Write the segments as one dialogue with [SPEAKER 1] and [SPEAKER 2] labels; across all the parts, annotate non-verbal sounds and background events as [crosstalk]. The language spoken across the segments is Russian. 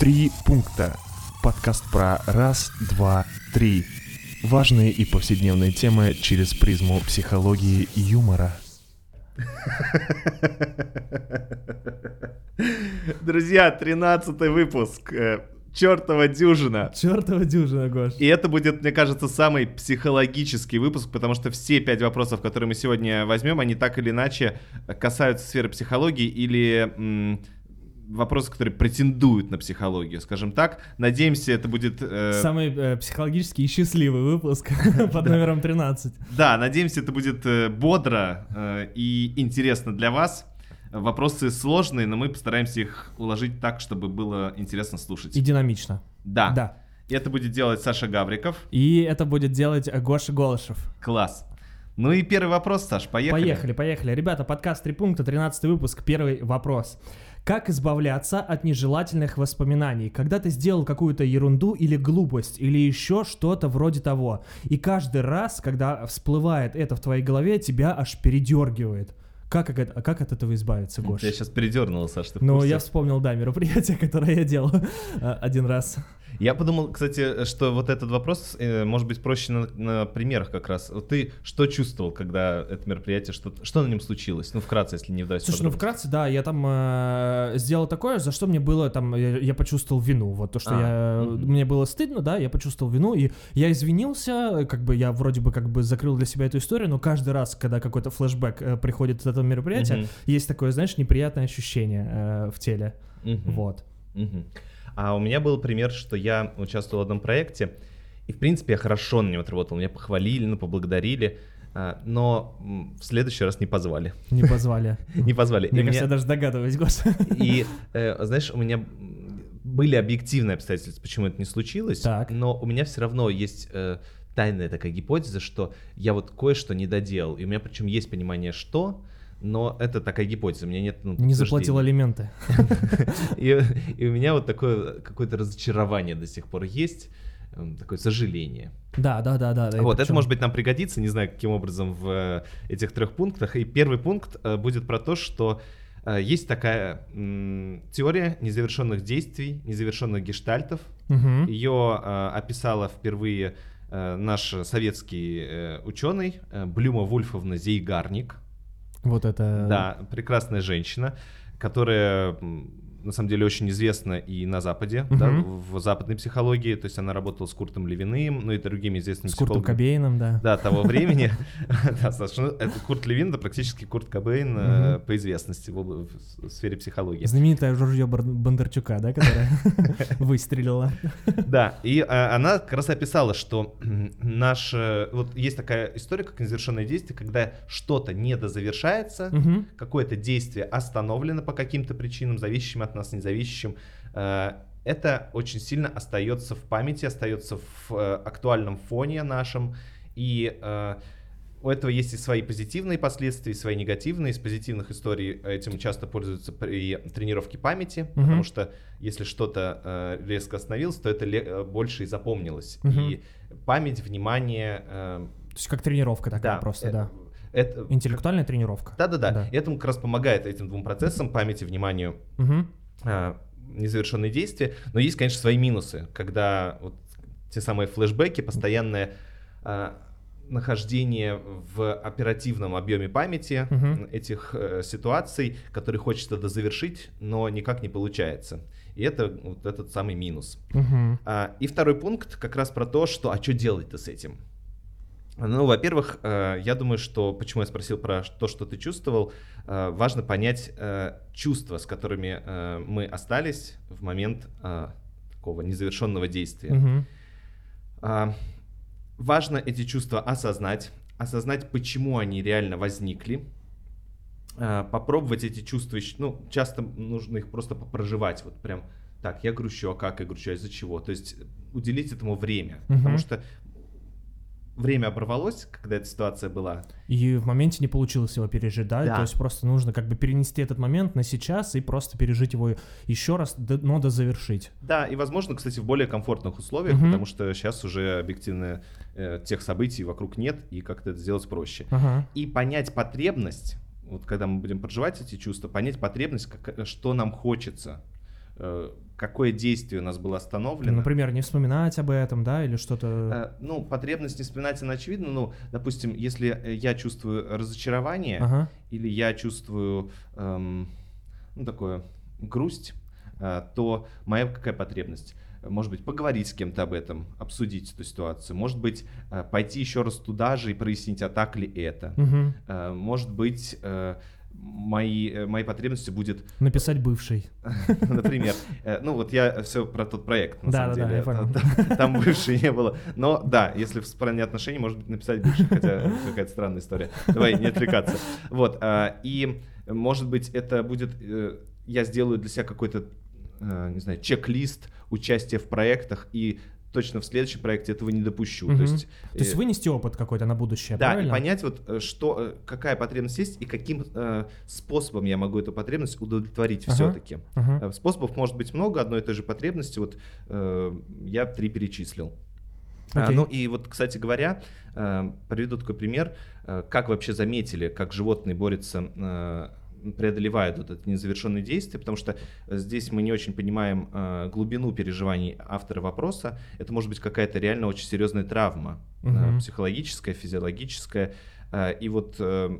[SPEAKER 1] Три пункта. Подкаст про раз, два, три. Важные и повседневные темы через призму психологии и юмора.
[SPEAKER 2] Друзья, 13 выпуск. э, Чертова дюжина.
[SPEAKER 3] Чертова дюжина, Гош.
[SPEAKER 2] И это будет, мне кажется, самый психологический выпуск, потому что все пять вопросов, которые мы сегодня возьмем, они так или иначе касаются сферы психологии или м, вопросы, которые претендуют на психологию, скажем так. Надеемся, это будет... э,
[SPEAKER 3] Самый э, психологический и счастливый выпуск [laughs] под [laughs] номером 13.
[SPEAKER 2] Да, надеемся, это будет э, бодро э, и интересно для вас. Вопросы сложные, но мы постараемся их уложить так, чтобы было интересно слушать.
[SPEAKER 3] И динамично.
[SPEAKER 2] Да.
[SPEAKER 3] Да.
[SPEAKER 2] И это будет делать Саша Гавриков.
[SPEAKER 3] И это будет делать Гоша Голышев.
[SPEAKER 2] Класс. Ну и первый вопрос, Саш, поехали.
[SPEAKER 3] Поехали, поехали. Ребята, подкаст «Три пункта», 13 выпуск, первый вопрос. Как избавляться от нежелательных воспоминаний, когда ты сделал какую-то ерунду или глупость, или еще что-то вроде того. И каждый раз, когда всплывает это в твоей голове, тебя аж передергивает. Как, а как от этого избавиться, Гош?
[SPEAKER 2] Я сейчас передернул, Саш, ты
[SPEAKER 3] Ну, я вспомнил, да, мероприятие, [laughs] которое я делал э, один раз.
[SPEAKER 2] Я подумал, кстати, что вот этот вопрос э, может быть проще на, на примерах как раз. Вот ты что чувствовал, когда это мероприятие, что, что на нем случилось? Ну, вкратце, если не вдаваться в
[SPEAKER 3] Слушай, ну вкратце, да, я там э, сделал такое, за что мне было там, я, я почувствовал вину, вот то, что
[SPEAKER 2] А,
[SPEAKER 3] я,
[SPEAKER 2] мгм.
[SPEAKER 3] мне было стыдно, да, я почувствовал вину, и я извинился, как бы я вроде бы как бы закрыл для себя эту историю, но каждый раз, когда какой-то флешбэк э, приходит от этого мероприятия,
[SPEAKER 2] Мгм.
[SPEAKER 3] есть такое, знаешь, неприятное ощущение э, в теле,
[SPEAKER 2] Мгм.
[SPEAKER 3] вот.
[SPEAKER 2] Мгм. А у меня был пример, что я участвовал в одном проекте, и, в принципе, я хорошо на нем отработал. Меня похвалили, ну, поблагодарили, а, но в следующий раз не позвали.
[SPEAKER 3] Не позвали. [laughs]
[SPEAKER 2] Не позвали.
[SPEAKER 3] Мне кажется, я даже догадываюсь, Гос.
[SPEAKER 2] И, э, знаешь, у меня были объективные обстоятельства, почему это не случилось,
[SPEAKER 3] Так.
[SPEAKER 2] но у меня все равно есть э, тайная такая гипотеза, что я вот кое-что не доделал, и у меня причем есть понимание, что, но это такая гипотеза, у меня нет ну,
[SPEAKER 3] Не заплатил алименты. [laughs]
[SPEAKER 2] И, и у меня вот такое какое-то разочарование до сих пор есть, эм, такое сожаление.
[SPEAKER 3] Да, да, да, да.
[SPEAKER 2] вот, это может быть нам пригодится, не знаю, каким образом в э, этих трех пунктах. И первый пункт э, будет про то, что э, есть такая м, теория незавершенных действий, незавершенных гештальтов. Ее э, описала впервые э, наш советский э, ученый э, Блюма Вульфовна Зейгарник.
[SPEAKER 3] Вот это...
[SPEAKER 2] Да, прекрасная женщина, которая на самом деле очень известна и на Западе, да,
[SPEAKER 3] Мгм.
[SPEAKER 2] в западной психологии. То есть она работала с Куртом Левиным, ну и другими известными
[SPEAKER 3] С Куртом
[SPEAKER 2] психологами.
[SPEAKER 3] Кобейном, да.
[SPEAKER 2] Да, того времени. [laughs] Да, это Курт Левин, да, практически Курт Кобейн э, по известности в сфере психологии.
[SPEAKER 3] Знаменитое ружье Бондарчука, да, которое [laughs] выстрелило. [laughs]
[SPEAKER 2] Да, и а, она как раз описала, что [clears throat] наш... э, Вот есть такая история, как незавершенное действие, когда что-то недозавершается, какое-то действие остановлено по каким-то причинам, зависящим от нас, независящим, э, это очень сильно остается в памяти, остается в э, актуальном фоне нашем, и э, у этого есть и свои позитивные последствия, и свои негативные. Из позитивных историй этим часто пользуются при тренировке памяти,
[SPEAKER 3] Мгм.
[SPEAKER 2] потому что если что-то резко остановилось, то это больше и запомнилось.
[SPEAKER 3] Мгм.
[SPEAKER 2] И память, внимание...
[SPEAKER 3] То есть как тренировка такая просто,
[SPEAKER 2] э,
[SPEAKER 3] да.
[SPEAKER 2] Это,
[SPEAKER 3] Интеллектуальная тренировка.
[SPEAKER 2] да-да-да.
[SPEAKER 3] Да.
[SPEAKER 2] Этому как раз помогает этим двум процессам, памяти, вниманию,
[SPEAKER 3] Мгм.
[SPEAKER 2] А, незавершенные действия. Но есть, конечно, свои минусы, когда вот те самые флешбеки, постоянное а, нахождение в оперативном объеме памяти
[SPEAKER 3] Мгм.
[SPEAKER 2] этих э, ситуаций, которые хочется дозавершить, но никак не получается. И это вот этот самый минус.
[SPEAKER 3] Мгм.
[SPEAKER 2] А, И второй пункт как раз про то, что а что делать-то с этим? Ну, во-первых, э, я думаю, что почему я спросил про то, что ты чувствовал, э, важно понять э, чувства, с которыми мы остались в момент такого незавершенного действия. А, Важно эти чувства осознать, осознать, почему они реально возникли, попробовать эти чувства, ну, часто нужно их просто попроживать, вот прям, так, я грущу, а как я грущу, а из-за чего? То есть уделить этому время, потому
[SPEAKER 3] Мгм.
[SPEAKER 2] что время оборвалось, когда эта ситуация была,
[SPEAKER 3] И в моменте не получилось его пережить, да?
[SPEAKER 2] Да.
[SPEAKER 3] То есть просто нужно как бы перенести этот момент на сейчас и просто пережить его еще раз, но дозавершить.
[SPEAKER 2] Да, и, возможно, кстати, в более комфортных условиях,
[SPEAKER 3] Мгм.
[SPEAKER 2] потому что сейчас уже объективно э, тех событий вокруг нет, и как-то это сделать проще.
[SPEAKER 3] Ага.
[SPEAKER 2] И понять потребность, вот когда мы будем проживать эти чувства, понять потребность, как, что нам хочется, э, какое действие у нас было остановлено.
[SPEAKER 3] Например, не вспоминать об этом, да, или что-то...
[SPEAKER 2] Э, ну, потребность не вспоминать, она очевидна. Ну, допустим, если э, я чувствую разочарование,
[SPEAKER 3] Ага.
[SPEAKER 2] или я чувствую, эм, ну, такое, грусть, э, то моя какая потребность? Может быть, поговорить с кем-то об этом, обсудить эту ситуацию. Может быть, э, пойти еще раз туда же и прояснить, а так ли это. Э, Может быть, мои, э, моей потребностью будет
[SPEAKER 3] Написать бывший. [laughs]
[SPEAKER 2] Например, э, ну вот я все про тот проект, на
[SPEAKER 3] Да,
[SPEAKER 2] самом
[SPEAKER 3] да, да,
[SPEAKER 2] деле.
[SPEAKER 3] понял.
[SPEAKER 2] Там, бывшей не было. Но да, если в стороне отношений, может быть, написать бывший, хотя какая-то странная история. Давай не отвлекаться. Вот, а, и может быть, это будет, э, я сделаю для себя какой-то, не знаю, чек-лист участия в проектах и точно в следующем проекте этого не допущу.
[SPEAKER 3] Мгм.
[SPEAKER 2] То есть,
[SPEAKER 3] То есть
[SPEAKER 2] э,
[SPEAKER 3] вынести опыт какой-то на будущее,
[SPEAKER 2] да,
[SPEAKER 3] правильно?
[SPEAKER 2] и понять вот, э, что, э, какая потребность есть и каким э, способом я могу эту потребность удовлетворить
[SPEAKER 3] Ага.
[SPEAKER 2] все-таки.
[SPEAKER 3] Ага.
[SPEAKER 2] Способов может быть много одной и той же потребности. Вот э, я три перечислил. А,
[SPEAKER 3] Окей.
[SPEAKER 2] ну и вот, кстати говоря, э, приведу такой пример, э, как вообще заметили, как животные борются, преодолевают вот это незавершенное действие, потому что здесь мы не очень понимаем э, глубину переживаний автора вопроса. Это может быть какая-то реально очень серьезная травма, э,
[SPEAKER 3] Мгм.
[SPEAKER 2] психологическая, физиологическая, э, и вот э,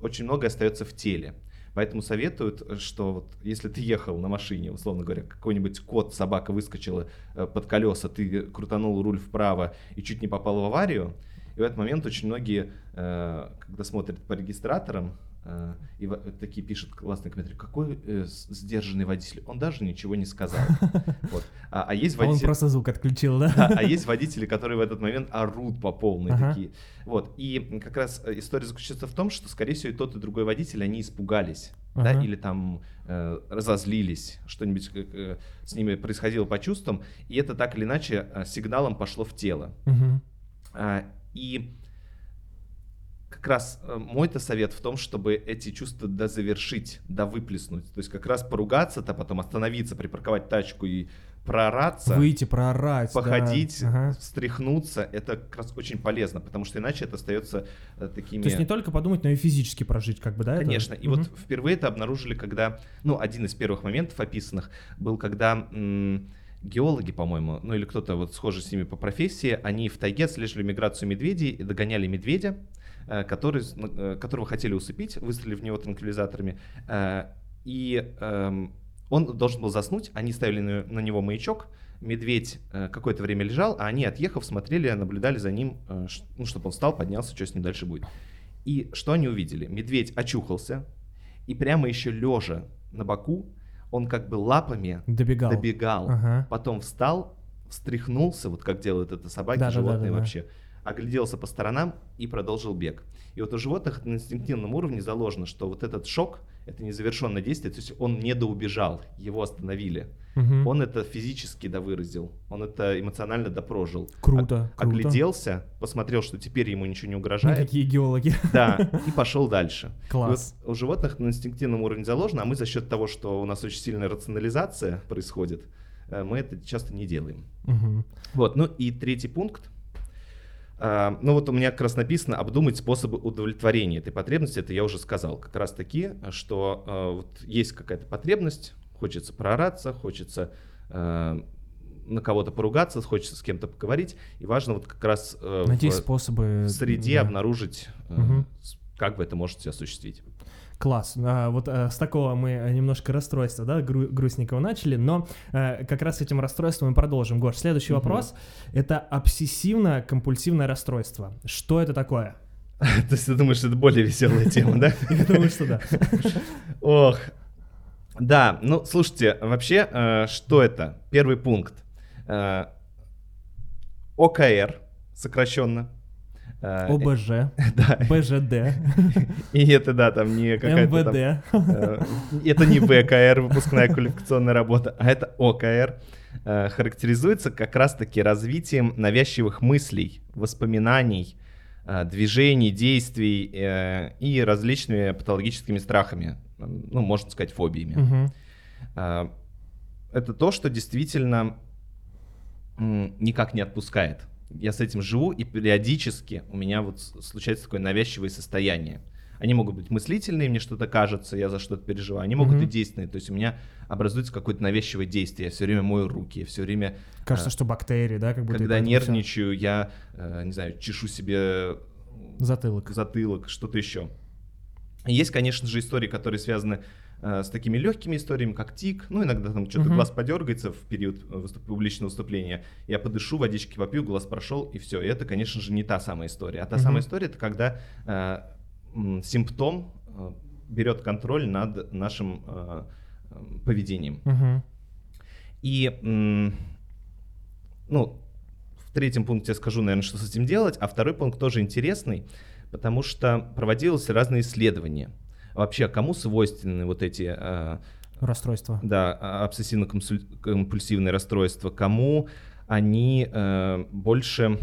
[SPEAKER 2] очень многое остается в теле. Поэтому советуют, э, что вот если ты ехал на машине, условно говоря, какой-нибудь кот, собака выскочила э, под колеса, ты крутанул руль вправо и чуть не попал в аварию, и в этот момент очень многие, э, когда смотрят по регистраторам, э, и во- такие пишут классные комментарии, какой э, сдержанный водитель, он даже ничего не сказал. [laughs] Вот. А, а есть
[SPEAKER 3] А он
[SPEAKER 2] водители...
[SPEAKER 3] просто звук отключил, да?
[SPEAKER 2] Да, а есть водители, которые в этот момент орут по полной
[SPEAKER 3] Ага.
[SPEAKER 2] такие. Вот. И как раз э, история заключается в том, что, скорее всего, и тот, и другой водитель, они испугались. Да,
[SPEAKER 3] Ага.
[SPEAKER 2] или там э, разозлились, что-нибудь э, э, с ними происходило по чувствам, и это так или иначе э, сигналом пошло в тело.
[SPEAKER 3] Мгм.
[SPEAKER 2] А, И как раз э, мой-то совет в том, чтобы эти чувства дозавершить, довыплеснуть. То есть как раз поругаться-то, потом остановиться, припарковать тачку и проораться
[SPEAKER 3] Выйти, проорать. да.
[SPEAKER 2] походить,
[SPEAKER 3] Ага.
[SPEAKER 2] встряхнуться, это как раз очень полезно, потому что иначе это остается э, такими...
[SPEAKER 3] То есть не только подумать, но и физически прожить, как бы, да? это?
[SPEAKER 2] Конечно. И
[SPEAKER 3] Мгм.
[SPEAKER 2] вот впервые это обнаружили, когда, ну, один из первых моментов описанных был, когда м, геологи, по-моему, ну или кто-то вот схожий с ними по профессии, они в тайге отслеживали миграцию медведей и догоняли медведя, который, с- э, которого хотели усыпить, выстрелив в него транквилизаторами. э, И эм, он должен был заснуть, они ставили на, него маячок, медведь э, какое-то время лежал, а они, отъехав, смотрели, наблюдали за ним, э, ну, чтобы он встал, поднялся, что с ним дальше будет. И что они увидели? Медведь очухался, и прямо еще лежа на боку, он как бы лапами
[SPEAKER 3] Добегал.
[SPEAKER 2] добегал,
[SPEAKER 3] Ага.
[SPEAKER 2] потом встал, встряхнулся, вот как делают это собаки,
[SPEAKER 3] Да-да-да-да-да.
[SPEAKER 2] животные вообще, огляделся по сторонам и продолжил бег. И вот у животных на инстинктивном уровне заложено, что вот этот шок — это незавершенное действие, то есть он не доубежал, его остановили.
[SPEAKER 3] Мгм.
[SPEAKER 2] Он это физически довыразил, он это эмоционально допрожил.
[SPEAKER 3] Круто,
[SPEAKER 2] О-
[SPEAKER 3] круто.
[SPEAKER 2] Огляделся, посмотрел, что теперь ему ничего не угрожает.
[SPEAKER 3] Никакие геологи.
[SPEAKER 2] Да, и пошел дальше. [laughs] И
[SPEAKER 3] Класс.
[SPEAKER 2] вот у животных на инстинктивном уровне заложено, а мы за счет того, что у нас очень сильная рационализация происходит, э, мы это часто не делаем.
[SPEAKER 3] Мгм.
[SPEAKER 2] Вот, ну и третий пункт. А, Ну вот у меня как раз написано обдумать способы удовлетворения этой потребности. Это я уже сказал. Как раз таки, что э, вот есть какая-то потребность, хочется проораться, хочется э, на кого-то поругаться, хочется с кем-то поговорить. И важно вот как раз э,
[SPEAKER 3] Найти
[SPEAKER 2] в,
[SPEAKER 3] способы.
[SPEAKER 2] среде
[SPEAKER 3] да.
[SPEAKER 2] обнаружить, с- как вы это можете осуществить.
[SPEAKER 3] Класс. А, вот э, с такого мы немножко расстройства, да, гру- грустненького начали, но э, как раз с этим расстройством мы продолжим. Гош, следующий
[SPEAKER 2] Мгм.
[SPEAKER 3] вопрос — это обсессивно-компульсивное расстройство. Что это такое? [laughs]
[SPEAKER 2] То есть ты думаешь, это более веселая тема, да? [laughs]
[SPEAKER 3] Я думаю, что да. [laughs]
[SPEAKER 2] Ох. Да, ну слушайте, вообще, э, что это? Первый пункт. Э, ОКР, сокращенно. Э,
[SPEAKER 3] ОБЖ, [laughs]
[SPEAKER 2] Да,
[SPEAKER 3] БЖД, [laughs]
[SPEAKER 2] и это, да, там не какая-то
[SPEAKER 3] МВД.
[SPEAKER 2] э, Это не ВКР, выпускная квалификационная работа, а это ОКР. Э, Характеризуется как раз-таки развитием навязчивых мыслей, воспоминаний, э, движений, действий э, и различными патологическими страхами, э, ну, можно сказать, фобиями. Это то, что действительно никак не отпускает. Я с этим живу, и периодически у меня вот случается такое навязчивое состояние. Они могут быть мыслительные, мне что-то кажется, я за что-то переживаю. Они могут
[SPEAKER 3] Мгм.
[SPEAKER 2] быть действенные, то есть у меня образуется какое-то навязчивое действие. Я все время мою руки, я все время,
[SPEAKER 3] Кажется,
[SPEAKER 2] а,
[SPEAKER 3] что бактерии, да, как будто... и
[SPEAKER 2] когда нервничаю, я, э, не знаю, чешу себе
[SPEAKER 3] Затылок.
[SPEAKER 2] затылок, что-то еще. Есть, конечно же, истории, которые связаны э, с такими легкими историями, как тик. Ну, иногда там что-то
[SPEAKER 3] Мгм.
[SPEAKER 2] глаз подергается в период э, выступ- публичного выступления. Я подышу, водички попью, глаз прошел, и все. И это, конечно же, не та самая история. А та
[SPEAKER 3] Мгм.
[SPEAKER 2] самая история это когда э, симптом э, берет контроль над нашим э, э, поведением.
[SPEAKER 3] Мгм.
[SPEAKER 2] И, м, ну, в третьем пункте я скажу, наверное, что с этим делать, а второй пункт тоже интересный, потому что проводились разные исследования. Вообще, кому свойственны вот эти, э,
[SPEAKER 3] Расстройство.
[SPEAKER 2] да, обсессивно-компульсивные расстройства, кому они э, больше,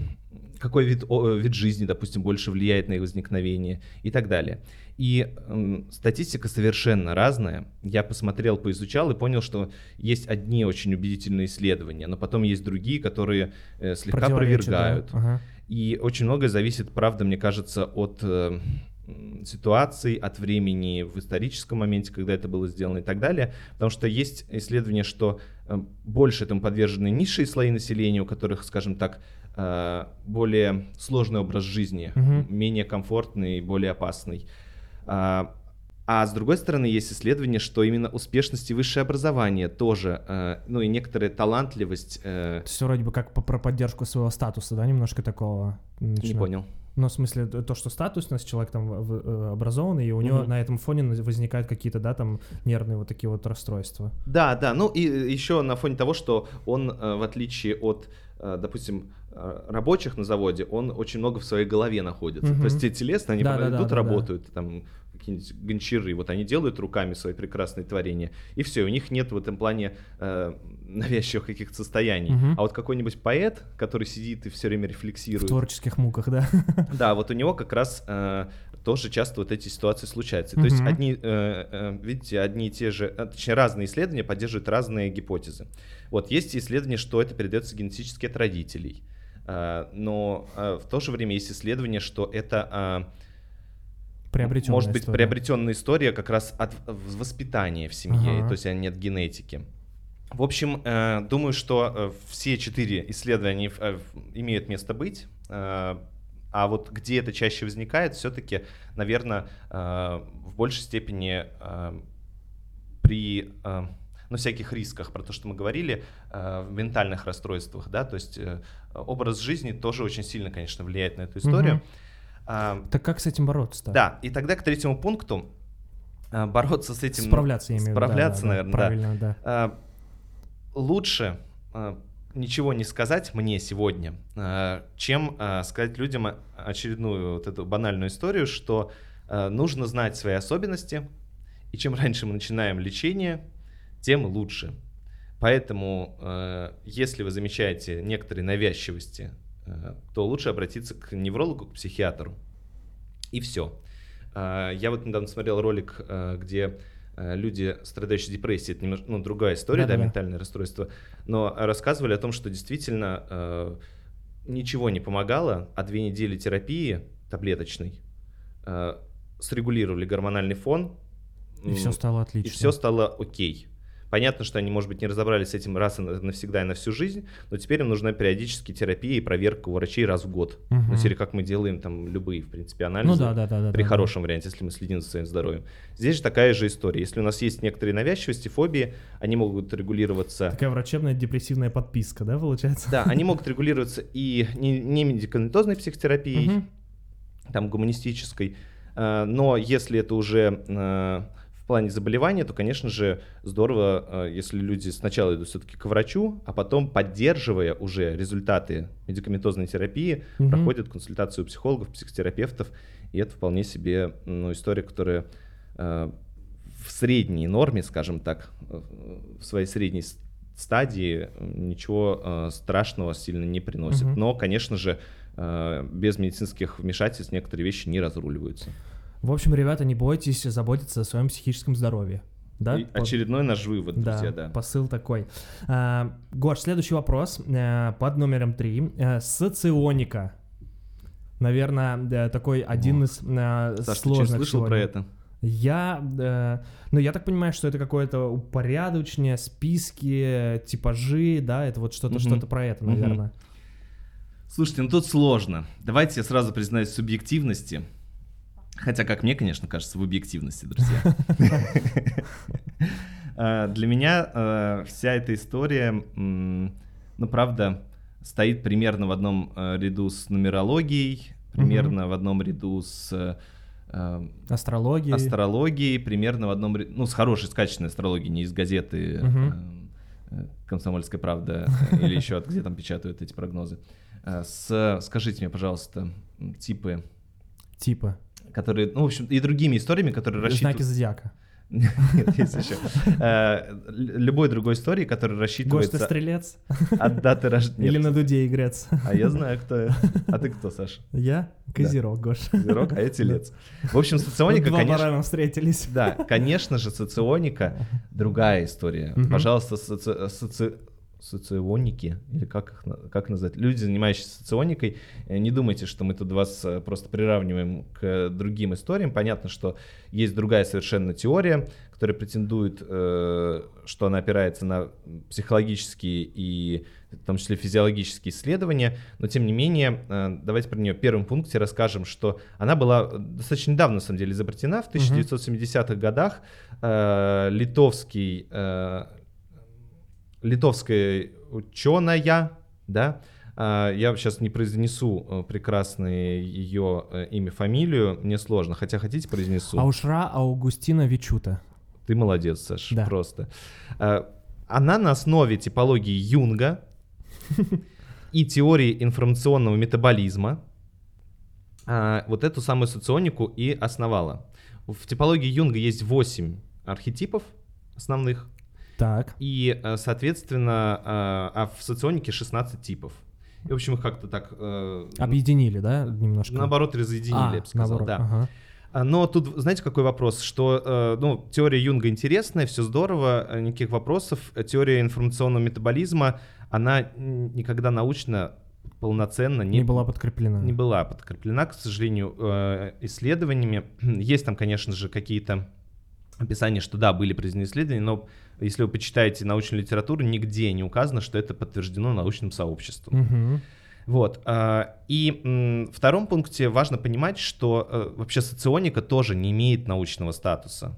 [SPEAKER 2] какой вид, о- вид жизни, допустим, больше влияет на их возникновение и так далее. И м, статистика совершенно разная. Я посмотрел, поизучал и понял, что есть одни очень убедительные исследования, но потом есть другие, которые э, слегка
[SPEAKER 3] Противоречит, да.
[SPEAKER 2] опровергают.
[SPEAKER 3] Ага.
[SPEAKER 2] И очень многое зависит, правда, мне кажется, от э, м, ситуации, от времени в историческом моменте, когда это было сделано и так далее. Потому что есть исследования, что э, больше этому подвержены низшие слои населения, у которых, скажем так, э, более сложный образ жизни,
[SPEAKER 3] Мгм.
[SPEAKER 2] менее комфортный и более опасный. А, а с другой стороны, есть исследование, что именно успешность и высшее образование тоже, э, ну и некоторая талантливость, э,
[SPEAKER 3] есть вроде бы как по- про поддержку своего статуса, да, немножко такого.
[SPEAKER 2] не
[SPEAKER 3] начинает.
[SPEAKER 2] понял.
[SPEAKER 3] Ну, в смысле, то, что статусность, человек там э, образованный, и у него на этом фоне возникают какие-то, да, там нервные вот такие вот расстройства.
[SPEAKER 2] Да, да, ну и еще на фоне того, что он, э, в отличие от, э, допустим, э, рабочих на заводе, он очень много в своей голове находится.
[SPEAKER 3] Мгм.
[SPEAKER 2] То есть те телесно, они
[SPEAKER 3] Да, да, да,
[SPEAKER 2] идут,
[SPEAKER 3] да, да.
[SPEAKER 2] работают, там какие-нибудь гончары, вот они делают руками свои прекрасные творения, и все, у них нет в этом плане э, навязчивых каких-то состояний.
[SPEAKER 3] Мгм.
[SPEAKER 2] А вот какой-нибудь поэт, который сидит и все время
[SPEAKER 3] В
[SPEAKER 2] рефлексирует,
[SPEAKER 3] творческих муках, да. [laughs]
[SPEAKER 2] да, вот у него как раз э, тоже часто вот эти ситуации случаются. То есть одни, э, э, видите, одни и те же, э, точнее разные исследования поддерживают разные гипотезы. Вот есть исследования, что это передается генетически от родителей, Э, но э, в то же время есть исследование, что это э,
[SPEAKER 3] Приобретенная
[SPEAKER 2] может быть
[SPEAKER 3] история.
[SPEAKER 2] приобретенная история как раз от воспитания в семье,
[SPEAKER 3] Ага.
[SPEAKER 2] то есть а не от генетики. В общем, э, думаю, что э, все четыре исследования э, имеют место быть. э, а вот где это чаще возникает, все-таки, наверное, в большей степени э, при э, ну, всяких рисках, про то, что мы говорили, э, в ментальных расстройствах, да, то есть э, образ жизни тоже очень сильно, конечно, влияет на эту историю.
[SPEAKER 3] Мгм. Так как с этим бороться-то?
[SPEAKER 2] да, и тогда к третьему пункту а, бороться с этим.
[SPEAKER 3] Справляться, я имею в виду, да,
[SPEAKER 2] Справляться,
[SPEAKER 3] да, да,
[SPEAKER 2] наверное, да.
[SPEAKER 3] Правильно, да.
[SPEAKER 2] А, Лучше а, ничего не сказать мне сегодня, а, чем сказать людям очередную вот эту банальную историю, что нужно знать свои особенности, и чем раньше мы начинаем лечение, тем лучше. Поэтому, если вы замечаете некоторые навязчивости, то лучше обратиться к неврологу, к психиатру. И все. Я вот недавно смотрел ролик, э, где э, люди, страдающие депрессией, это немножко, ну, другая история, да,
[SPEAKER 3] Да-да-да.
[SPEAKER 2] ментальное расстройство, но рассказывали о том, что действительно э, ничего не помогало, а две недели терапии таблеточной э, срегулировали гормональный фон,
[SPEAKER 3] И все стало отлично.
[SPEAKER 2] и все стало окей. Понятно, что они, может быть, не разобрались с этим раз и на- навсегда и на всю жизнь, но теперь им нужна периодически терапия и проверка у врачей раз в год.
[SPEAKER 3] Мгм.
[SPEAKER 2] Ну, серии, как мы делаем там любые, в принципе, анализы.
[SPEAKER 3] Ну да, да, да, да.
[SPEAKER 2] При
[SPEAKER 3] да,
[SPEAKER 2] хорошем варианте, если мы следим за своим здоровьем. Здесь же такая же история. Если у нас есть некоторые навязчивости, фобии, они могут
[SPEAKER 3] да.
[SPEAKER 2] регулироваться.
[SPEAKER 3] Такая врачебная депрессивная подписка, да, получается?
[SPEAKER 2] Да, они могут регулироваться и не, не медикаментозной психотерапией,
[SPEAKER 3] Мгм.
[SPEAKER 2] там гуманистической. Э, Но если это уже э, плане заболевания, то, конечно же, здорово, э, если люди сначала идут все-таки к врачу, а потом, поддерживая уже результаты медикаментозной терапии,
[SPEAKER 3] Мгм.
[SPEAKER 2] проходят консультацию психологов, психотерапевтов. И это вполне себе ну, история, которая э, в средней норме, скажем так, в своей средней стадии ничего э, страшного сильно не приносит.
[SPEAKER 3] Мгм.
[SPEAKER 2] Но, конечно же, э, без медицинских вмешательств некоторые вещи не разруливаются.
[SPEAKER 3] В общем, ребята, не бойтесь заботиться о своем психическом здоровье. Да?
[SPEAKER 2] И очередной наш вывод,
[SPEAKER 3] Да,
[SPEAKER 2] друзья, да.
[SPEAKER 3] посыл такой. А, Гош, следующий вопрос э, под номером три. Э, Соционика. Наверное, да, такой один из э,
[SPEAKER 2] Саш, ты
[SPEAKER 3] сложных
[SPEAKER 2] слышал
[SPEAKER 3] сегодня.
[SPEAKER 2] про это?
[SPEAKER 3] Я, э, ну, я так понимаю, что это какое-то упорядочение, списки, типажи, да, это вот что-то,
[SPEAKER 2] Мгм.
[SPEAKER 3] что-то про это, наверное.
[SPEAKER 2] Слушайте, ну тут сложно. Давайте я сразу признаюсь в субъективности. Хотя, как мне, конечно, кажется, в объективности, друзья. А, [laughs] Для меня э, вся эта история, ну, правда, стоит примерно в одном э, ряду с нумерологией, примерно в одном ряду с э, э,
[SPEAKER 3] Астрология.
[SPEAKER 2] астрологией, примерно в одном ряду, ну, с хорошей, с качественной астрологией, не из газеты э, э, «Комсомольская правда» э, или еще от где там печатают эти прогнозы. Э, С, скажите мне, пожалуйста, типы,
[SPEAKER 3] Типа.
[SPEAKER 2] Которые, ну, в общем, и другими историями, которые
[SPEAKER 3] Знаки
[SPEAKER 2] рассчитывают...
[SPEAKER 3] зодиака. [laughs]
[SPEAKER 2] Нет, есть еще. [laughs] Э, Любой другой истории, который
[SPEAKER 3] Гош, ты
[SPEAKER 2] рассчитывается
[SPEAKER 3] стрелец?
[SPEAKER 2] от даты рождения. [laughs]
[SPEAKER 3] Или на дуде игрец?
[SPEAKER 2] А я знаю, кто я. А ты кто, Саша?
[SPEAKER 3] Я? Козерог, Гош.
[SPEAKER 2] Козерог, а я телец. В общем, соционика,
[SPEAKER 3] Два
[SPEAKER 2] конечно...
[SPEAKER 3] барана встретились.
[SPEAKER 2] Да, конечно же, соционика другая история. Пожалуйста, соционики, или как их как назвать, люди, занимающиеся соционикой, э, не думайте, что мы тут вас э, просто приравниваем к другим историям. Понятно, что есть другая совершенно теория, которая претендует, э, что она опирается на психологические и в том числе физиологические исследования, но тем не менее, давайте про нее в первом пункте расскажем, что она была достаточно недавно, на самом деле, изобретена, в 1970-х годах. Литовский, литовская ученая, да, э, я сейчас не произнесу э, прекрасное ее э, имя, фамилию, мне сложно, хотя хотите произнесу.
[SPEAKER 3] Аушра Аугустина Вичута.
[SPEAKER 2] Ты молодец, Саш,
[SPEAKER 3] Да.
[SPEAKER 2] просто. Э, Она на основе типологии Юнга и теории информационного метаболизма а, вот эту самую соционику и основала. В типологии Юнга есть 8 архетипов основных,
[SPEAKER 3] Так.
[SPEAKER 2] и, э, соответственно, а а в соционике 16 типов. И, в общем, их как-то так... э,
[SPEAKER 3] Объединили, да, немножко?
[SPEAKER 2] Наоборот, разъединили,
[SPEAKER 3] А,
[SPEAKER 2] я бы сказал.
[SPEAKER 3] наоборот,
[SPEAKER 2] да.
[SPEAKER 3] ага.
[SPEAKER 2] А, Но тут, знаете, какой вопрос? Что, э, ну, теория Юнга интересная, все здорово, э, никаких вопросов. Э, Теория информационного метаболизма, она никогда научно полноценно не,
[SPEAKER 3] Не была подкреплена.
[SPEAKER 2] не была подкреплена, к сожалению, э, исследованиями. [clears throat] Есть там, конечно же, какие-то описания, что да, были произведены исследования, но если вы почитаете научную литературу, нигде не указано, что это подтверждено научным сообществом.
[SPEAKER 3] Мгм.
[SPEAKER 2] Вот. а, И в втором пункте важно понимать, что э, вообще соционика тоже не имеет научного статуса.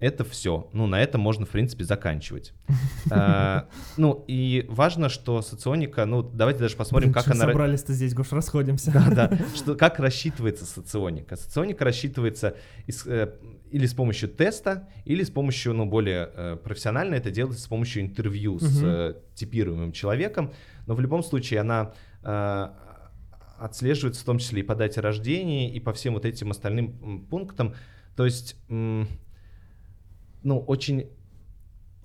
[SPEAKER 2] Это все. Ну, на этом можно, в принципе, заканчивать. [laughs] А, Ну, и важно, что соционика, ну, давайте даже посмотрим, как она... ра-
[SPEAKER 3] Собрались-то здесь, Гош, расходимся.
[SPEAKER 2] Да, да. [laughs] Что, как рассчитывается соционика? Соционика рассчитывается из, э, или с помощью теста, или с помощью, ну, более э, профессионально это делается с помощью интервью с
[SPEAKER 3] Мгм.
[SPEAKER 2] э, типируемым человеком. Но в любом случае она э, отслеживается в том числе и по дате рождения, и по всем вот этим остальным пунктам. То есть, ну, очень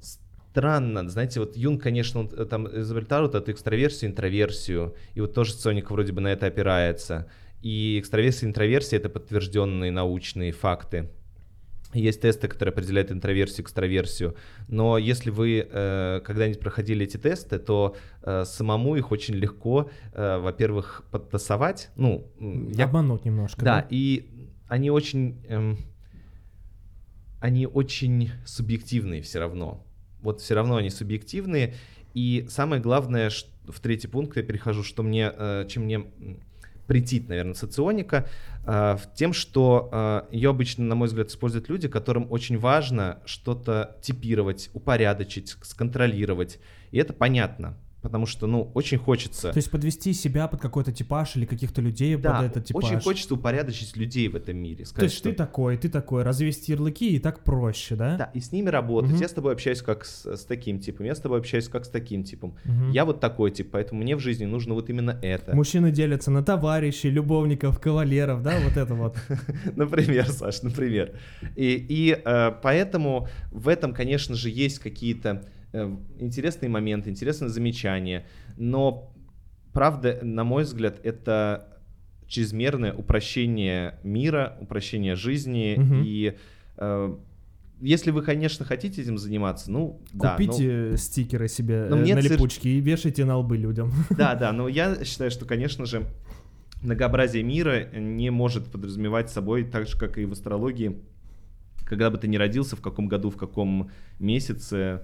[SPEAKER 2] странно, знаете, вот Юнг, конечно, он, э, там изобретал вот эту экстраверсию, интроверсию, и вот тоже Соник вроде бы на это опирается. И экстраверсия и интроверсия — это подтвержденные научные факты. Есть тесты, которые определяют интроверсию, экстраверсию. Но если вы э, когда-нибудь проходили эти тесты, то э, самому их очень легко, э, во-первых, подтасовать. Ну, я
[SPEAKER 3] Обмануть немножко.
[SPEAKER 2] да, и они очень, эм, они очень субъективные все равно. Вот все равно они субъективные. И самое главное, ш- в третий пункт я перехожу, что мне, э, чем мне претит, наверное, соционика, э, в тем, что ее обычно, на мой взгляд, используют люди, которым очень важно что-то типировать, упорядочить, сконтролировать. И это понятно, потому что, ну, очень хочется...
[SPEAKER 3] То есть подвести себя под какой-то типаж или каких-то людей
[SPEAKER 2] да,
[SPEAKER 3] под этот типаж.
[SPEAKER 2] очень хочется упорядочить людей в этом мире.
[SPEAKER 3] То
[SPEAKER 2] Сказать,
[SPEAKER 3] есть
[SPEAKER 2] что
[SPEAKER 3] ты такой, ты такой, развести ярлыки и так проще, да?
[SPEAKER 2] Да, и с ними работать.
[SPEAKER 3] Мгм.
[SPEAKER 2] Я с тобой общаюсь как с, с таким типом, я с тобой общаюсь как с таким типом.
[SPEAKER 3] Мгм.
[SPEAKER 2] Я вот такой тип, поэтому мне в жизни нужно вот именно это.
[SPEAKER 3] Мужчины делятся на товарищей, любовников, кавалеров, да, вот это вот. [laughs]
[SPEAKER 2] Например, Саш, например. И, э, поэтому в этом, конечно же, есть какие-то интересные моменты, интересные замечания. Но, правда, на мой взгляд, это чрезмерное упрощение мира, упрощение жизни.
[SPEAKER 3] Мгм.
[SPEAKER 2] И э, если вы, конечно, хотите этим заниматься, ну, да. ну-
[SPEAKER 3] Купите стикеры себе
[SPEAKER 2] Но
[SPEAKER 3] э, на
[SPEAKER 2] цир-
[SPEAKER 3] липучки и вешайте на лбы людям. [laughs]
[SPEAKER 2] Да, да, но я считаю, что, конечно же, многообразие мира не может подразумевать собой, так же, как и в астрологии, когда бы ты ни родился, в каком году, в каком месяце, э,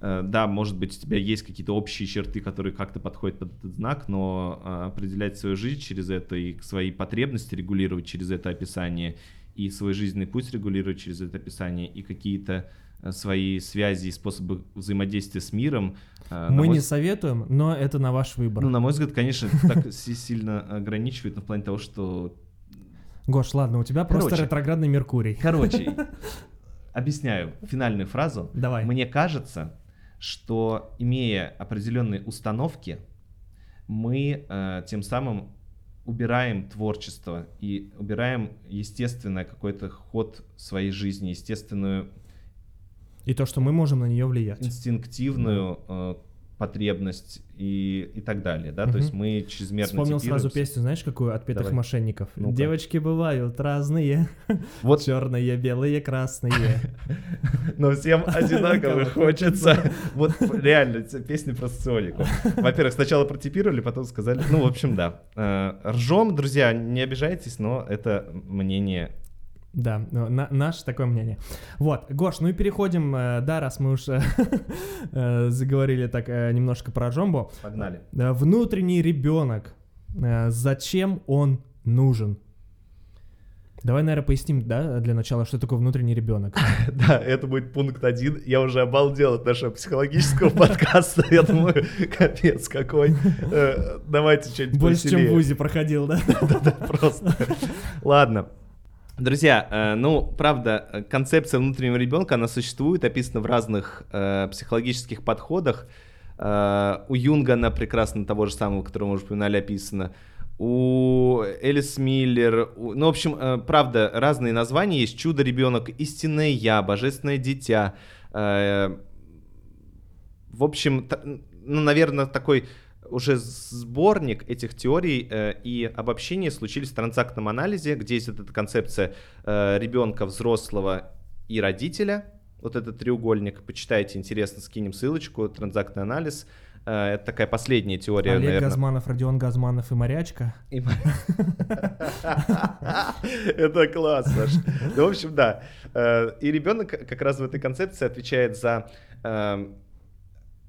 [SPEAKER 2] да, может быть, у тебя есть какие-то общие черты, которые как-то подходят под этот знак, но э, определять свою жизнь через это и свои потребности регулировать через это описание, и свой жизненный путь регулировать через это описание, и какие-то э, свои связи и способы взаимодействия с миром.
[SPEAKER 3] Мы мой... не советуем, но это на ваш выбор.
[SPEAKER 2] Ну, на мой взгляд, конечно, так [laughs] сильно ограничивает, но в плане того, что
[SPEAKER 3] Гош, ладно, у тебя Короче, просто ретроградный Меркурий.
[SPEAKER 2] Короче, [laughs] объясняю финальную фразу.
[SPEAKER 3] Давай.
[SPEAKER 2] Мне кажется, что имея определенные установки, мы э, тем самым убираем творчество и убираем естественный какой-то ход своей жизни, естественную
[SPEAKER 3] и то, что мы можем на нее влиять.
[SPEAKER 2] Инстинктивную э, потребность и, и так далее, да, угу. то есть мы чрезмерно
[SPEAKER 3] Вспомнил сразу песню, знаешь, какую отпетых Давай. мошенников. ну -ка. Девочки бывают разные, [laughs] вот черные, белые, красные. [laughs]
[SPEAKER 2] Но всем [laughs] одинаково хочется. Вот реально, песни про социолику. Во-первых, сначала протипировали, потом сказали, ну, в общем, да. Э, Ржем, друзья, не обижайтесь, но это мнение
[SPEAKER 3] да, на, наше такое мнение. Вот, Гош, ну и переходим, э, да, раз мы уже [laughs] э, заговорили так э, немножко про Джомбо.
[SPEAKER 2] Погнали.
[SPEAKER 3] Внутренний ребенок. Зачем он нужен? Давай, наверное, поясним, да, для начала, что такое внутренний ребенок. [laughs]
[SPEAKER 2] Да, это будет пункт один. Я уже обалдел от нашего психологического подкаста. Я думаю, капец какой. Давайте что-нибудь
[SPEAKER 3] Больше, чем в ВУЗе проходил, да?
[SPEAKER 2] Да-да, просто. Ладно. Друзья, э, ну, правда, концепция внутреннего ребенка, она существует, описана в разных э, психологических подходах. Э, у Юнга она прекрасно того же самого, которого мы уже упоминали, описана. У Элис Миллер, у, ну, в общем, э, правда, разные названия есть. Чудо-ребенок, истинное я, божественное дитя. Э, в общем, ну, наверное, такой уже сборник этих теорий э, и обобщения случились в транзактном анализе, где есть вот эта концепция э, ребенка, взрослого и родителя. Вот этот треугольник, почитайте, интересно, скинем ссылочку, транзактный анализ. Э, это такая последняя теория,
[SPEAKER 3] Олег
[SPEAKER 2] наверное.
[SPEAKER 3] Газманов, Родион Газманов и Морячка. [laughs]
[SPEAKER 2] Это класс, Саш. Ну, в общем, да. Э, и ребенок как раз в этой концепции отвечает за эм,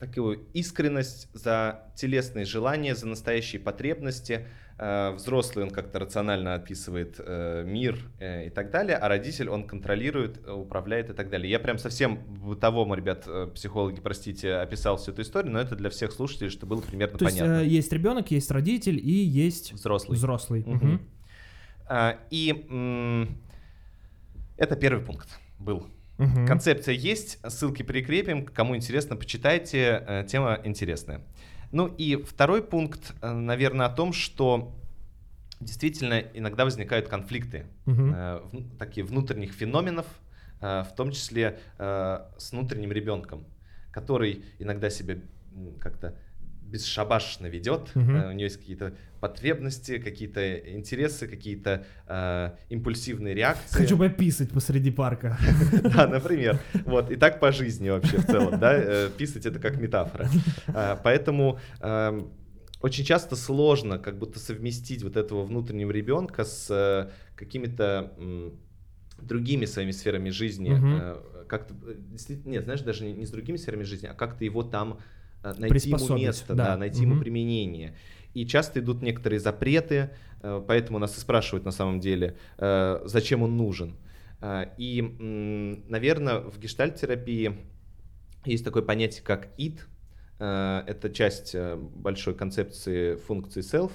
[SPEAKER 2] такую искренность, за телесные желания, за настоящие потребности. Э, взрослый, он как-то рационально описывает э, мир э, и так далее, а родитель, он контролирует, управляет и так далее. Я прям совсем бытовому, ребят, психологи, простите, описал всю эту историю, но это для всех слушателей, чтобы было примерно
[SPEAKER 3] То
[SPEAKER 2] понятно.
[SPEAKER 3] есть есть ребенок, есть родитель и есть
[SPEAKER 2] взрослый.
[SPEAKER 3] Взрослый.
[SPEAKER 2] Угу. И это первый пункт был. Угу. Концепция есть, ссылки прикрепим. Кому интересно, почитайте. Э, тема интересная. Ну и второй пункт, э, наверное, о том, что действительно иногда возникают конфликты, угу. такие внутренних феноменов, в том числе с внутренним ребенком, который иногда себя как-то бесшабашно ведет, угу. у нее есть какие-то потребности, какие-то интересы, какие-то э, импульсивные реакции.
[SPEAKER 3] Хочу пописать посреди парка. [laughs]
[SPEAKER 2] Да, например. Вот, и так по жизни вообще в целом, да, э, писать это как метафора. Э, поэтому эм, очень часто сложно как будто совместить вот этого внутреннего ребенка с какими-то другими своими сферами жизни. Как-то, нет, знаешь, даже не с другими сферами жизни, а как-то его там найти ему место, да, да найти угу. ему применение. И часто идут некоторые запреты, э, поэтому нас и спрашивают на самом деле, э, зачем он нужен. И, наверное, в гештальт-терапии есть такое понятие, как id. Это часть большой концепции функции self.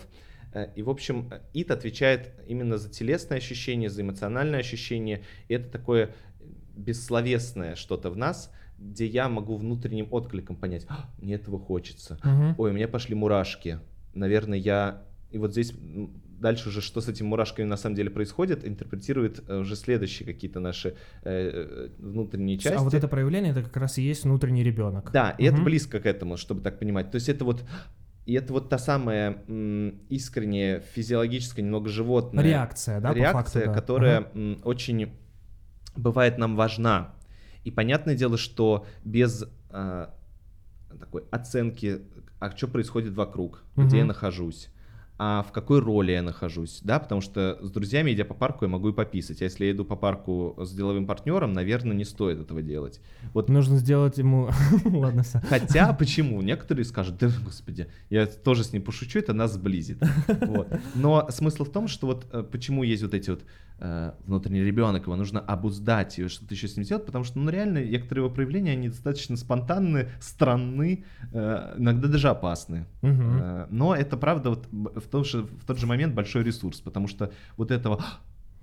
[SPEAKER 2] И, в общем, id отвечает именно за телесное ощущение, за эмоциональное ощущение. И это такое бессловесное что-то в нас – где я могу внутренним откликом понять, а, мне этого хочется, угу. ой, у меня пошли мурашки, наверное, я... И вот здесь дальше уже, что с этими мурашками на самом деле происходит, интерпретирует э, уже следующие какие-то наши э, э, внутренние части.
[SPEAKER 3] А вот это проявление, это как раз и есть внутренний ребенок.
[SPEAKER 2] Да, и угу. это близко к этому, чтобы так понимать. То есть это вот и это вот та самая м, искренняя физиологическая, немного животная
[SPEAKER 3] реакция, да,
[SPEAKER 2] реакция,
[SPEAKER 3] по факту, да.
[SPEAKER 2] которая ага. м, очень бывает нам важна. И понятное дело, что без э, такой оценки, а что происходит вокруг, угу. где я нахожусь, а в какой роли я нахожусь, да, потому что с друзьями, идя по парку, я могу и пописать, а если я иду по парку с деловым партнером, наверное, не стоит этого делать.
[SPEAKER 3] Вот нужно сделать ему, [laughs] ладно,
[SPEAKER 2] Хотя, почему? Некоторые скажут, да, господи, я тоже с ним пошучу, это нас сблизит. [laughs] Вот. Но смысл в том, что вот э, почему есть вот эти вот внутренний ребенок, его нужно обуздать и что-то еще с ним сделать, потому что, ну, реально, некоторые его проявления, они достаточно спонтанны, странны, э, иногда даже опасны. Угу. Э, но это правда вот в, том, что, в тот же момент большой ресурс, потому что вот этого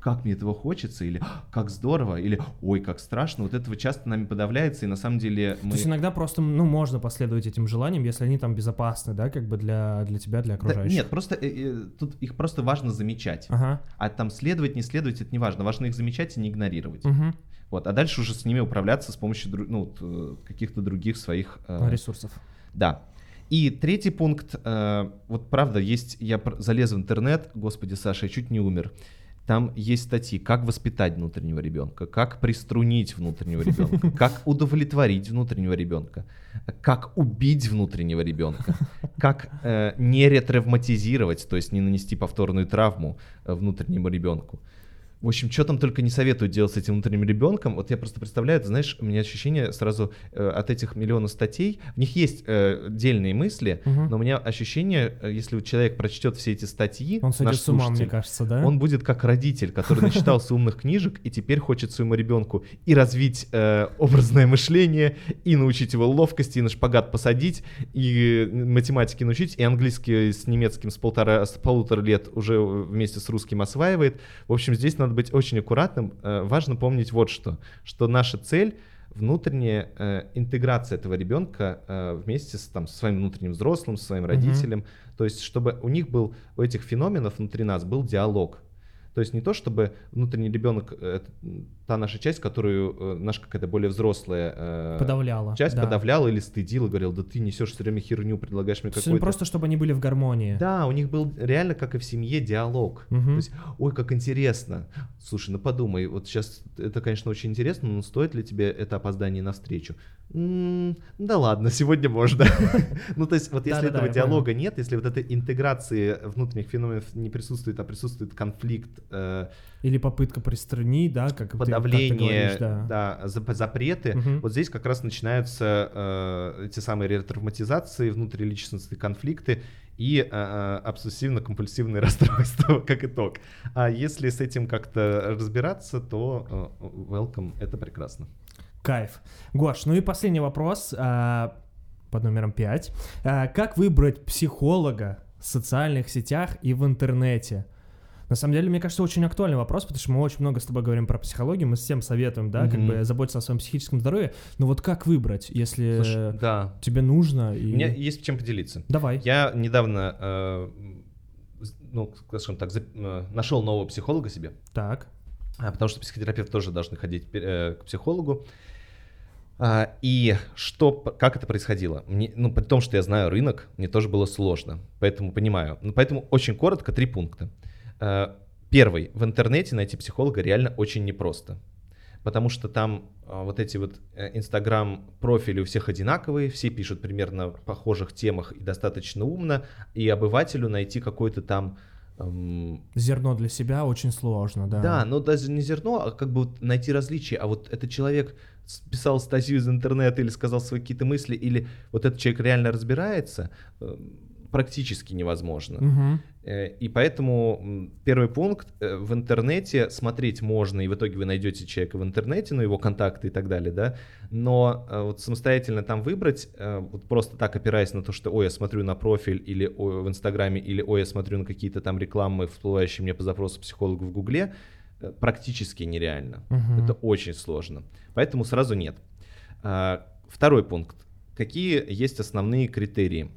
[SPEAKER 2] как мне этого хочется, или как здорово, или ой, как страшно, вот этого часто нами подавляется, и на самом деле
[SPEAKER 3] мы... То есть иногда просто, ну, можно последовать этим желаниям, если они там безопасны, да, как бы для, для тебя, для окружающих. Да,
[SPEAKER 2] нет, просто э, э, тут их просто важно замечать. Ага. А там следовать, не следовать, это не важно. Важно их замечать и не игнорировать. Угу. Вот, а дальше уже с ними управляться с помощью ну, э, каких-то других своих...
[SPEAKER 3] Э, Ресурсов.
[SPEAKER 2] Да. И третий пункт, э, вот правда, есть, я залез в интернет, господи, Саша, я чуть не умер. Там есть статьи, как воспитать внутреннего ребенка, как приструнить внутреннего ребенка, [laughs] как удовлетворить внутреннего ребенка, как убить внутреннего ребенка, как э, не ретравматизировать, то есть не нанести повторную травму э, внутреннему ребенку. В общем, что там только не советуют делать с этим внутренним ребенком. Вот я просто представляю, ты знаешь, у меня ощущение сразу э, от этих миллионов статей, в них есть э, дельные мысли, угу. но у меня ощущение, э, если человек прочтет все эти статьи,
[SPEAKER 3] он сойдет с ума, мне кажется, да?
[SPEAKER 2] Он будет как родитель, который начитался умных книжек и теперь хочет своему ребенку и развить э, образное мышление, и научить его ловкости, и на шпагат посадить, и математики научить, и английский с немецким с полтора, с полутора лет уже вместе с русским осваивает. В общем, здесь надо надо быть очень аккуратным. Э, важно помнить вот что, что наша цель внутренняя э, интеграция этого ребенка э, вместе с там, со своим внутренним взрослым, со своим родителем. Mm-hmm. То есть, чтобы у них был, у этих феноменов внутри нас был диалог. То есть не то, чтобы внутренний ребенок, э, та наша часть, которую э, наша какая-то более взрослая
[SPEAKER 3] э, подавляла,
[SPEAKER 2] часть да. подавляла или стыдила, говорил, да ты несешь все время херню, предлагаешь мне какой-то...
[SPEAKER 3] Просто чтобы они были в гармонии.
[SPEAKER 2] Да, у них был реально, как и в семье, диалог. Угу. То есть, ой, как интересно. Слушай, ну подумай, вот сейчас это, конечно, очень интересно, но стоит ли тебе это опоздание на встречу? да ладно, [laughs] сегодня можно. [laughs] ну, то есть, вот если этого диалога нет, если вот этой интеграции внутренних феноменов не присутствует, а присутствует конфликт. Э,
[SPEAKER 3] Или попытка пристранить, да, как
[SPEAKER 2] подавление, да. запреты. Вот здесь как раз начинаются э, эти самые ретравматизации, внутриличностные конфликты и э, обсессивно-компульсивные [laughs] расстройства как итог. А если с этим как-то разбираться, то welcome, это прекрасно.
[SPEAKER 3] Кайф. Гош, ну и последний вопрос а, под номером 5. А, как выбрать психолога в социальных сетях и в интернете? На самом деле, мне кажется, очень актуальный вопрос, потому что мы очень много с тобой говорим про психологию, мы всем советуем, да, mm-hmm. как бы заботиться о своем психическом здоровье. Но вот как выбрать, если Слушай, да. тебе нужно?
[SPEAKER 2] И... У меня есть чем поделиться.
[SPEAKER 3] Давай.
[SPEAKER 2] Я недавно, э, ну, скажем так, э, нашел нового психолога себе.
[SPEAKER 3] Так.
[SPEAKER 2] А, потому что психотерапевты тоже должны ходить э, к психологу. А, и что, как это происходило? Мне, ну, при том, что я знаю рынок, мне тоже было сложно, поэтому понимаю. Ну, поэтому очень коротко три пункта. А, первый, в интернете найти психолога реально очень непросто, потому что там а, вот эти вот э, инстаграм профили у всех одинаковые, все пишут примерно в похожих темах и достаточно умно, и обывателю найти какой-то там
[SPEAKER 3] Зерно для себя очень сложно, да.
[SPEAKER 2] Да, но даже не зерно, а как бы вот найти различия. А вот этот человек писал статью из интернета или сказал свои какие-то мысли, или вот этот человек реально разбирается, э, практически невозможно. Угу. И поэтому первый пункт э, в интернете смотреть можно, и в итоге вы найдете человека в интернете, ну его контакты и так далее, да. Но вот самостоятельно там выбрать, вот просто так опираясь на то, что ой, я смотрю на профиль или ой, в Инстаграме, или ой, я смотрю на какие-то там рекламы, всплывающие мне по запросу психолога в Гугле, практически нереально. Угу. Это очень сложно. Поэтому сразу нет. А, второй пункт. Какие есть основные критерии?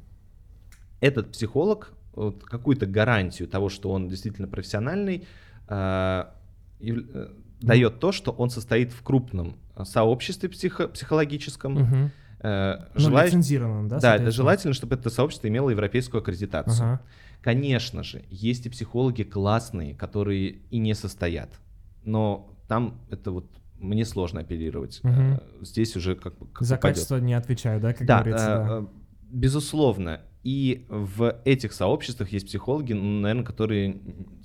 [SPEAKER 2] Этот психолог вот, какую-то гарантию того, что он действительно профессиональный, а, э, дает то, что он состоит в крупном сообществе психо- психологическом. Угу.
[SPEAKER 3] Э, ну, лицензированном, да?
[SPEAKER 2] Да, это желательно, чтобы это сообщество имело европейскую аккредитацию. Ага. Конечно же, есть и психологи классные, которые и не состоят. Но там это вот мне сложно оперировать. Угу. Здесь уже как бы...
[SPEAKER 3] За качество не отвечаю, да, как да, говорится? Да. Э,
[SPEAKER 2] безусловно, и в этих сообществах есть психологи, ну, наверное, которые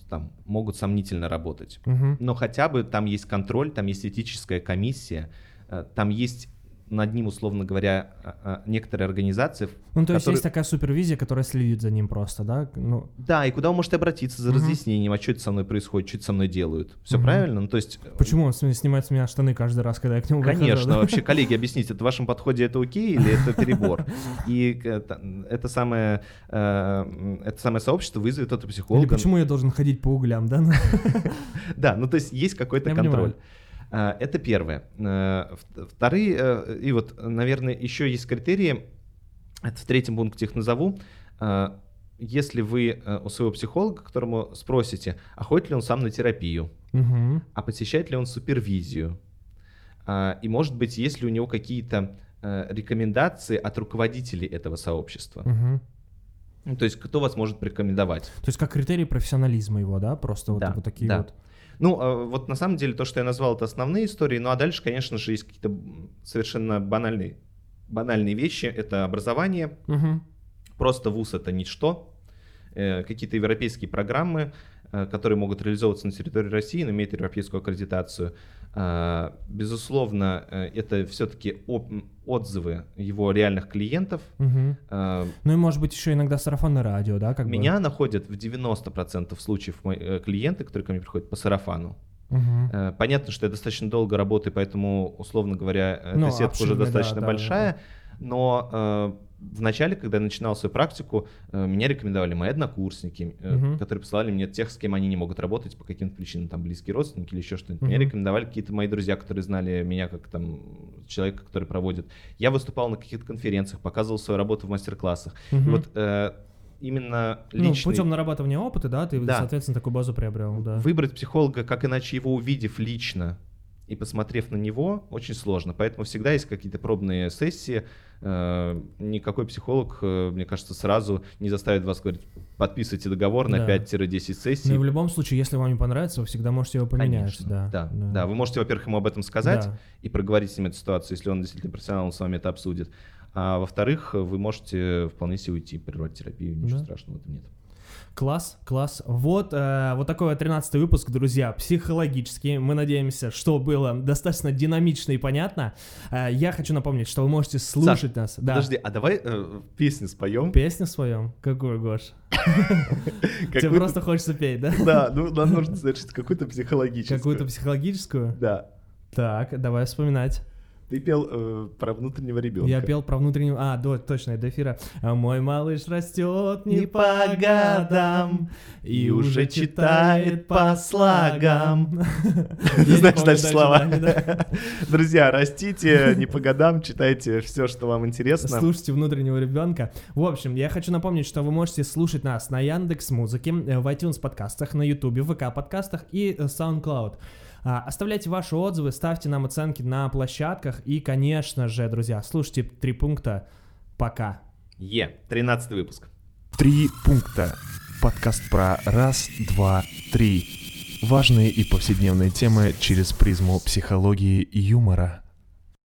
[SPEAKER 2] там могут сомнительно работать.
[SPEAKER 3] Мгм.
[SPEAKER 2] Но хотя бы там есть контроль, там есть этическая комиссия, э, там есть над ним, условно говоря, а, а, некоторые организации.
[SPEAKER 3] Ну, то есть
[SPEAKER 2] которые-
[SPEAKER 3] есть такая супервизия, которая следит за ним просто, да? Ну,
[SPEAKER 2] Да, и куда вы можете обратиться за
[SPEAKER 3] Мгм.
[SPEAKER 2] разъяснением, а что это со мной происходит, что это со мной делают. Все
[SPEAKER 3] Мгм.
[SPEAKER 2] правильно? Ну, то есть... э,
[SPEAKER 3] почему он снимает с меня штаны каждый раз, когда я к нему
[SPEAKER 2] Конечно,
[SPEAKER 3] прихожу, да?
[SPEAKER 2] вообще, коллеги, объясните, это в вашем подходе это окей или это [laughs] перебор? И это, это самое, э, это самое сообщество вызовет
[SPEAKER 3] Или
[SPEAKER 2] психолога.
[SPEAKER 3] почему я должен ходить по углям, да? [laughs]
[SPEAKER 2] Да, ну то есть есть какой-то контроль. А, Это первое. В- Вторые, э, и вот, наверное, еще есть критерии, это в третьем пункте их назову. А, Если вы э, у своего психолога, которому спросите, а ходит ли он сам на терапию,
[SPEAKER 3] Мгм.
[SPEAKER 2] а посещает ли он супервизию, А, и, может быть, есть ли у него какие-то э, рекомендации от руководителей этого сообщества. Ну, То есть, кто вас может порекомендовать?
[SPEAKER 3] То есть как критерий профессионализма его, да? Просто вот,
[SPEAKER 2] Да,
[SPEAKER 3] вот такие
[SPEAKER 2] да.
[SPEAKER 3] вот.
[SPEAKER 2] Ну, э, вот на самом деле то, что я назвал, это основные истории. Ну, а дальше, конечно же, есть какие-то совершенно банальные, банальные вещи. Это образование.
[SPEAKER 3] Мгм.
[SPEAKER 2] Просто вуз — это ничто. Э, Какие-то европейские программы, которые могут реализовываться на территории России, но имеют европейскую аккредитацию. А, Безусловно, э, это все-таки отзывы его реальных клиентов.
[SPEAKER 3] Мгм.
[SPEAKER 2] А,
[SPEAKER 3] Ну и может быть еще иногда сарафанное радио, да? Как бы?
[SPEAKER 2] Меня находят в 90% случаев мои, э, клиенты, которые ко мне приходят по сарафану. Э, Понятно, что я достаточно долго работаю, поэтому, условно говоря, э,
[SPEAKER 3] Ну,
[SPEAKER 2] эта сетка уже
[SPEAKER 3] обширная, да,
[SPEAKER 2] достаточно
[SPEAKER 3] да,
[SPEAKER 2] большая. Но э, в начале, когда я начинал свою практику, э, меня рекомендовали мои однокурсники,
[SPEAKER 3] Мгм.
[SPEAKER 2] которые посылали мне тех, с кем они не могут работать по каким-то причинам, там близкие родственники или еще что-нибудь. Меня
[SPEAKER 3] Мгм.
[SPEAKER 2] рекомендовали какие-то мои друзья, которые знали меня как там человека, который проводит. Я выступал на каких-то конференциях, показывал свою работу в мастер-классах. И
[SPEAKER 3] Мгм.
[SPEAKER 2] вот э, именно
[SPEAKER 3] Ну,
[SPEAKER 2] личный...
[SPEAKER 3] путем нарабатывания опыта, да, ты,
[SPEAKER 2] Да.
[SPEAKER 3] соответственно, такую базу приобрел, да.
[SPEAKER 2] Выбрать психолога, как иначе его увидев лично и посмотрев на него, очень сложно. Поэтому всегда есть какие-то пробные сессии. Э, Никакой психолог, э, мне кажется, сразу не заставит вас говорить, подписывайте договор на
[SPEAKER 3] Да.
[SPEAKER 2] 5-10 сессий.
[SPEAKER 3] Ну в любом случае, если вам не понравится, вы всегда можете его поменять.
[SPEAKER 2] Конечно,
[SPEAKER 3] да,
[SPEAKER 2] да, да. Вы можете, во-первых, ему об этом сказать
[SPEAKER 3] Да.
[SPEAKER 2] и проговорить с ним эту ситуацию, если он действительно профессионал, он с вами это обсудит. А во-вторых, вы можете вполне себе уйти, прервать терапию, ничего
[SPEAKER 3] Да.
[SPEAKER 2] страшного в этом нет.
[SPEAKER 3] Класс, класс. Вот, э, вот такой вот 13 выпуск, друзья, психологический. Мы надеемся, что было достаточно динамично и понятно. Э, я хочу напомнить, что вы можете слушать нас. Да.
[SPEAKER 2] Подожди, а давай э, песню споем?
[SPEAKER 3] Песню своем? Какую, Гош? [laughs] Тебе просто хочется петь, да?
[SPEAKER 2] Да, ну нам нужно совершить какую-то психологическую.
[SPEAKER 3] Какую-то психологическую?
[SPEAKER 2] Да.
[SPEAKER 3] Так, давай вспоминать.
[SPEAKER 2] Ты пел э, про внутреннего ребенка.
[SPEAKER 3] Я пел про внутреннюю... А, да, точно, до эфира. Мой малыш растет не по годам и уже читает по слогам. [laughs] Я
[SPEAKER 2] знаешь дальше слова. [laughs] Друзья, растите не по годам, читайте все, что вам интересно.
[SPEAKER 3] Слушайте внутреннего ребенка. В общем, я хочу напомнить, что вы можете слушать нас на Яндекс Музыке, в iTunes подкастах, на Ютубе, в ВК подкастах и э, SoundCloud. А, Оставляйте ваши отзывы, ставьте нам оценки на площадках и, конечно же, друзья, слушайте три пункта. Пока.
[SPEAKER 2] Е, 13 выпуск.
[SPEAKER 1] Три пункта. Подкаст про раз, два, три. Важные и повседневные темы через призму психологии и юмора.